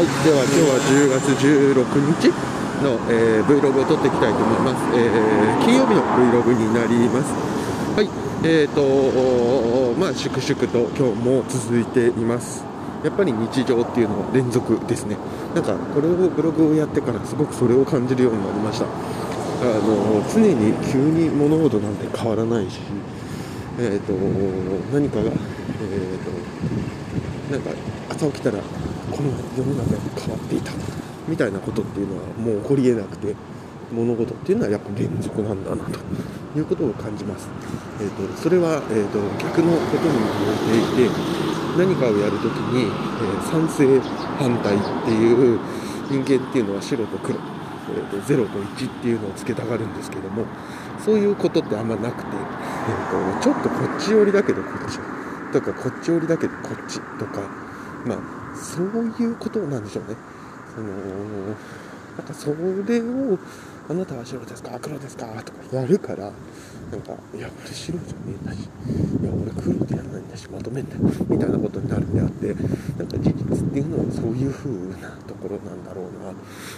はい、では今日は10月16日の、えー Vlog を撮っていきたいと思います、えー金曜日の Vlog になります。はいえーとまあ粛々と今日も続いています。やっぱり日常っていうのは連続ですね。なんかこれをブログをやってからすごくそれを感じるようになりました。あの常に急に物事なんて変わらないしえーと何かがえーとなんか朝起きたらこの世の中が変わっていたみたいなことっていうのはもう起こりえなくて物事っていうのはやっぱ連続なんだなということを感じます、えー、とそれは、えー、と逆のことにも言えていて何かをやるときに、えー賛成反対っていう人間っていうのは白と黒、えー、と0と1っていうのをつけたがるんですけどもそういうことってあんまなくて、えー、とちょっとこっち寄りだけどこっち。とかこっち寄りだけどこっちとかまあそういうことなんでしょうね。そのなんかそれをあなたは白ですか？黒ですか？とかやるからなんかいや俺白じゃねえんだしいや俺黒でやらないんだしまとめんだよみたいなことになるんであって風なところなんだろうな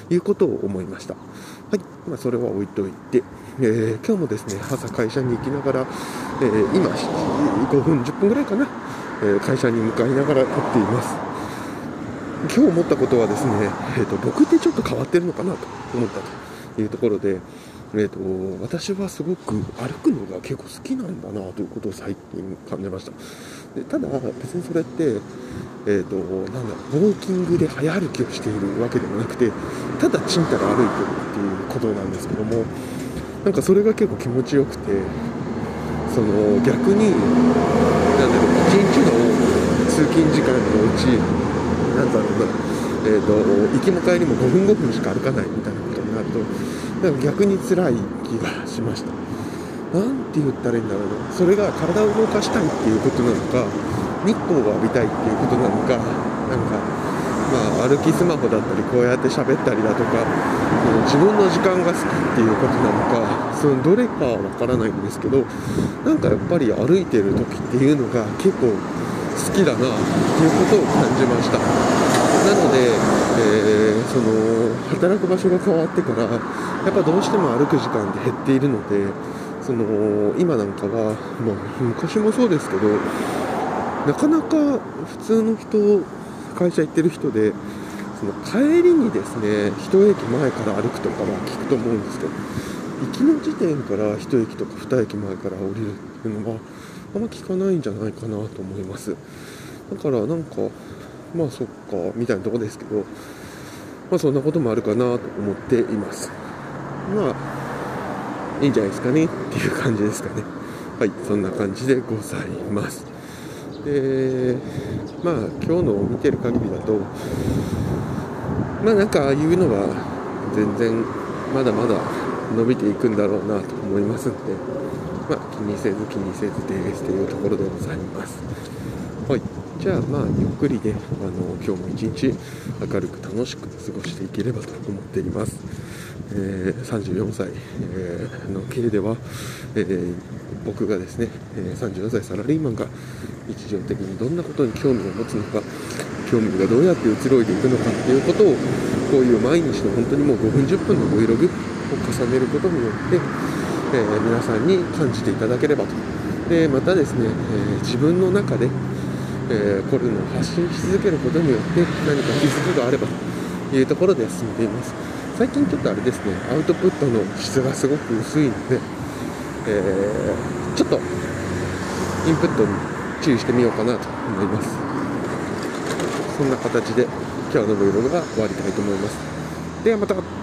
ということを思いました。はい、まあ、それは置いといて、えー今日もですね朝会社に行きながら、えー今7時5分10分ぐらいかな、えー会社に向かいながら撮っています。今日思ったことはですね、えー、と僕ってちょっと変わってるのかなと思ったというところで、えー、と私はすごく歩くのが結構好きなんだなということを最近感じました。でただ別にそれって、えー、となんだウォーキングで早歩きをしているわけでもなくてただちんたら歩いてるっていうことなんですけどもなんかそれが結構気持ちよくてその逆になんだろう一日の通勤時間のうちなんだろうな、えー、と行きも帰りも5分5分しか歩かないみたいなことになるとなんか逆に辛い気がしました。なんて言ったらいいんだろうな。それが体を動かしたいっていうことなのか日光を浴びたいっていうことなのかなんかまあ歩きスマホだったりこうやって喋ったりだとか自分の時間が好きっていうことなのかそのどれかはわからないんですけどなんかやっぱり歩いてる時っていうのが結構好きだなっていうことを感じました。なので、えーその働く場所が変わってからやっぱどうしても歩く時間って減っているのでその今なんかは、まあ、昔もそうですけどなかなか普通の人会社行ってる人でその帰りにですね一駅前から歩くとかは聞くと思うんですけど行きの時点から一駅とか二駅前から降りるっていうのはあんま聞かないんじゃないかなと思います。だからなんかまあそっかみたいなとこですけどまあそんなこともあるかなと思っています。まあいいんじゃないですかねっていう感じですかね。はいそんな感じでございます。でまあ今日の見てる限りだとまあなんかああいうのは全然まだまだ伸びていくんだろうなと思いますんで。まあ気にせず気にせずですというところでございます。はい。じゃあまあゆっくりであの今日も一日明るく楽しく過ごしていければと思っています。えー34歳、えーの系では、えー僕がですね、え34歳サラリーマンが日常的にどんなことに興味を持つのか興味がどうやって移ろいでいくのかっていうことをこういう毎日の本当にもう5分10分の Vlog を重ねることによって、えー皆さんに感じていただければと。でまたですね、えー自分の中で、えーこれの発信し続けることによって何か気づきがあればというところで進んでいます。最近ちょっとあれですねアウトプットの質がすごく薄いので、えちょっとインプットに注意してみようかなと思います。そんな形で今日の Vlog が終わりたいと思います。ではまた。